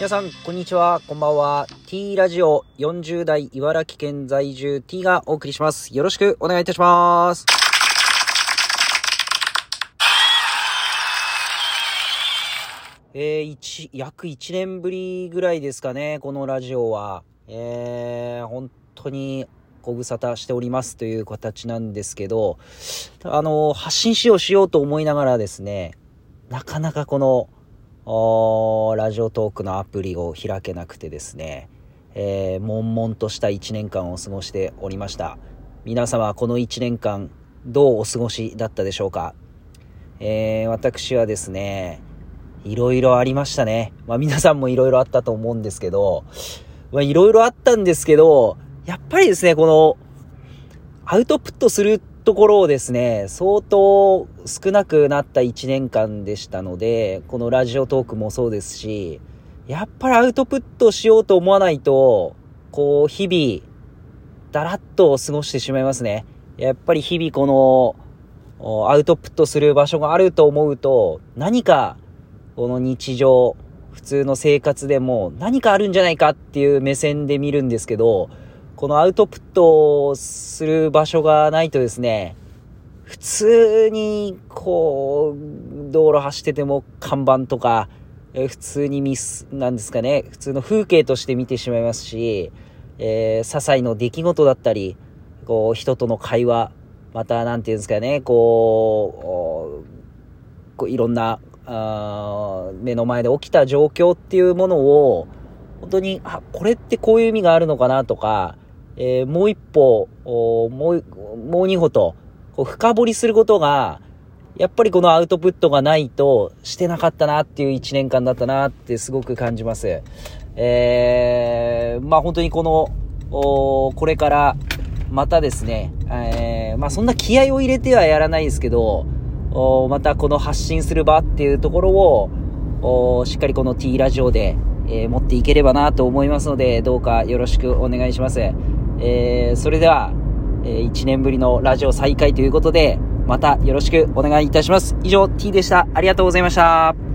皆さん、こんにちは、こんばんは。T ラジオ40代茨城県在住 T がお送りします。よろしくお願いいたします。えー、一、約1年ぶりぐらいですかね、このラジオは。えー、本当にご無沙汰しておりますという形なんですけど、あの、発信しようしようと思いながらですね、なかなかこの、ラジオトークのアプリを開けなくてですね、えー、悶々とした1年間を過ごしておりました。皆様、この1年間、どうお過ごしだったでしょうか？えー、私はですね、いろいろありましたね。まあ皆さんもいろいろあったと思うんですけど、まあいろいろあったんですけど、やっぱりですね、この、アウトプットするところをですね、相当少なくなった1年間でしたので、このラジオトークもそうですし、やっぱりアウトプットしようと思わないと、こう、日々、だらっと過ごしてしまいますね。やっぱり日々この、アウトプットする場所があると思うと、何か、この日常、普通の生活でも何かあるんじゃないかっていう目線で見るんですけど、このアウトプットする場所がないとですね、普通に、こう、道路走ってても看板とか、え普通にミス、なんですかね、普通の風景として見てしまいますし、えー、些細の出来事だったり、こう、人との会話、また、なんていうんですかね、こう、こういろんな、あ目の前で起きた状況っていうものを、本当に、あ、これってこういう意味があるのかなとか、えー、もう一歩、もう、もう二歩と、こう深掘りすることが、やっぱりこのアウトプットがないとしてなかったなっていう一年間だったなってすごく感じます。えー、まあ本当にこの、これからまたですね、えー、まあそんな気合を入れてはやらないですけど、またこの発信する場っていうところを、しっかりこの T ラジオで、えー、持っていければなと思いますので、どうかよろしくお願いします。えー、それでは、えー、1年ぶりのラジオ再開ということで、またよろしくお願いいたします。以上、T でした。ありがとうございました。